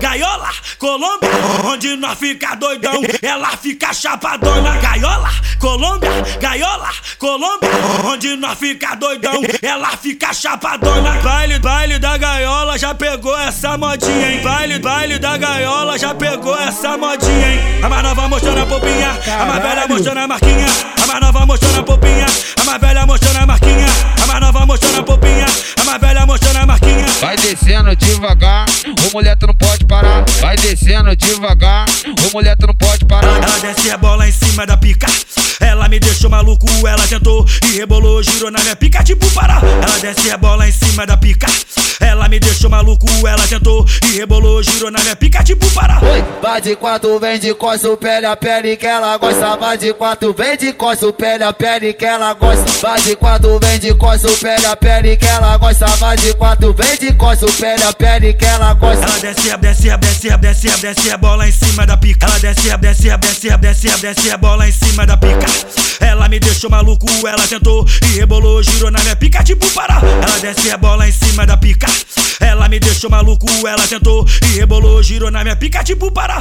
gaiola, Colômbia, onde nós fica doidão, ela fica chapadona. Gaiola, Colômbia, gaiola, Colômbia, onde nós fica doidão, ela fica chapadona. Baile, baile da gaiola já pegou essa modinha, hein? Baile, baile da gaiola já pegou essa modinha, hein? A mais nova mostrando a popinha, a mais velha mostrando a marquinha, a mais nova mostrando a popinha, a mais velha mostrando a marquinha, a mais nova mostrando a popinha, a mais velha mostrando a marquinha. Vai descendo devagar, ô mulher tu não pode parar. Vai descendo devagar, ô mulher tu não pode parar. Ela desce a bola em cima da pica. Ela me deixou maluco, ela tentou e rebolou, girou na minha pica tipo Pará. Ela desce a bola em cima da pica. Ela me deixou maluco, ela tentou e rebolou, girou na minha pica tipo Pará. Vai de quatro, vem de costa, pele a pele que ela gosta. Vai de quatro, vem de costa, pele a pele que ela gosta. Vai de quatro, vem de costa, pele a pele que ela gosta. Vai de quatro, vem de pele a pele que ela gosta. Ela desce, desce, desce, desce, desce a bola em cima da pica. Ela desce, desce, desce, desce, desce a bola em cima da pica. Ela me deixou maluco, ela tentou e rebolou, girou na minha pica tipo Pará. Ela desce a bola em cima da pica. Me deixou maluco, ela tentou e rebolou, girou na minha pica tipo Pará.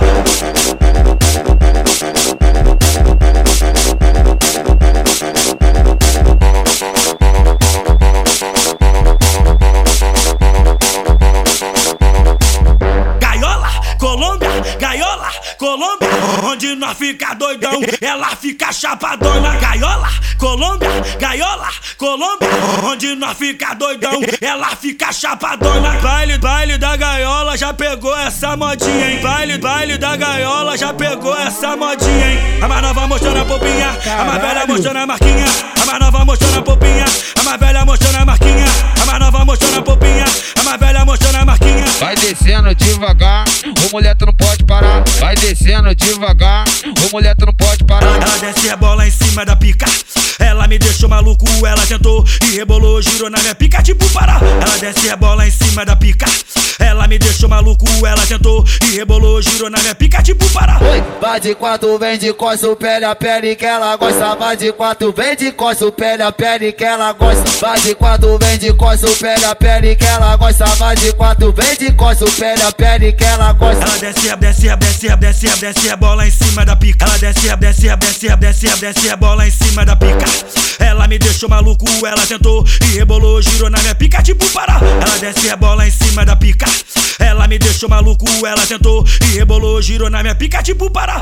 Onde nós fica doidão, ela fica chapadona. Gaiola, Colômbia, gaiola, Colômbia, onde nós fica doidão, ela fica chapadona. Baile, baile da gaiola já pegou essa modinha, hein? Baile, baile da gaiola já pegou essa modinha, hein? A mais nova mostrando a popinha, a mais velha mostrando a marquinha, a mais nova mostrando a popinha, descendo devagar, ô mulher tu não pode parar. Vai descendo devagar, ô mulher tu não pode parar. Ela desce a bola em cima da pica. Ela me deixou maluco, ela tentou e rebolou, girou na minha pica tipo Pará. Ela desce a bola em cima da pica. Me deixou maluco, ela tentou e rebolou, girou na minha pica tipo Pará. Oi, vai de quatro, vem de costa, pele a pele que ela gosta. Vai de quatro, vem de costa, pele a pele que ela gosta. Vai de quatro, vem de costa, pele a pele que ela gosta. Vai de quatro, vem de costa, pele a pele que ela gosta. Ela desce desce desce desce desce a bola em cima da pica. Ela desce desce desce desce desce a bola em cima da pica. Ela me deixou maluco, ela tentou e rebolou, girou na minha pica tipo Pará. Ela desce a bola em cima da pica. Ela me deixou maluco, ela tentou e rebolou, girou na minha pica tipo Pará.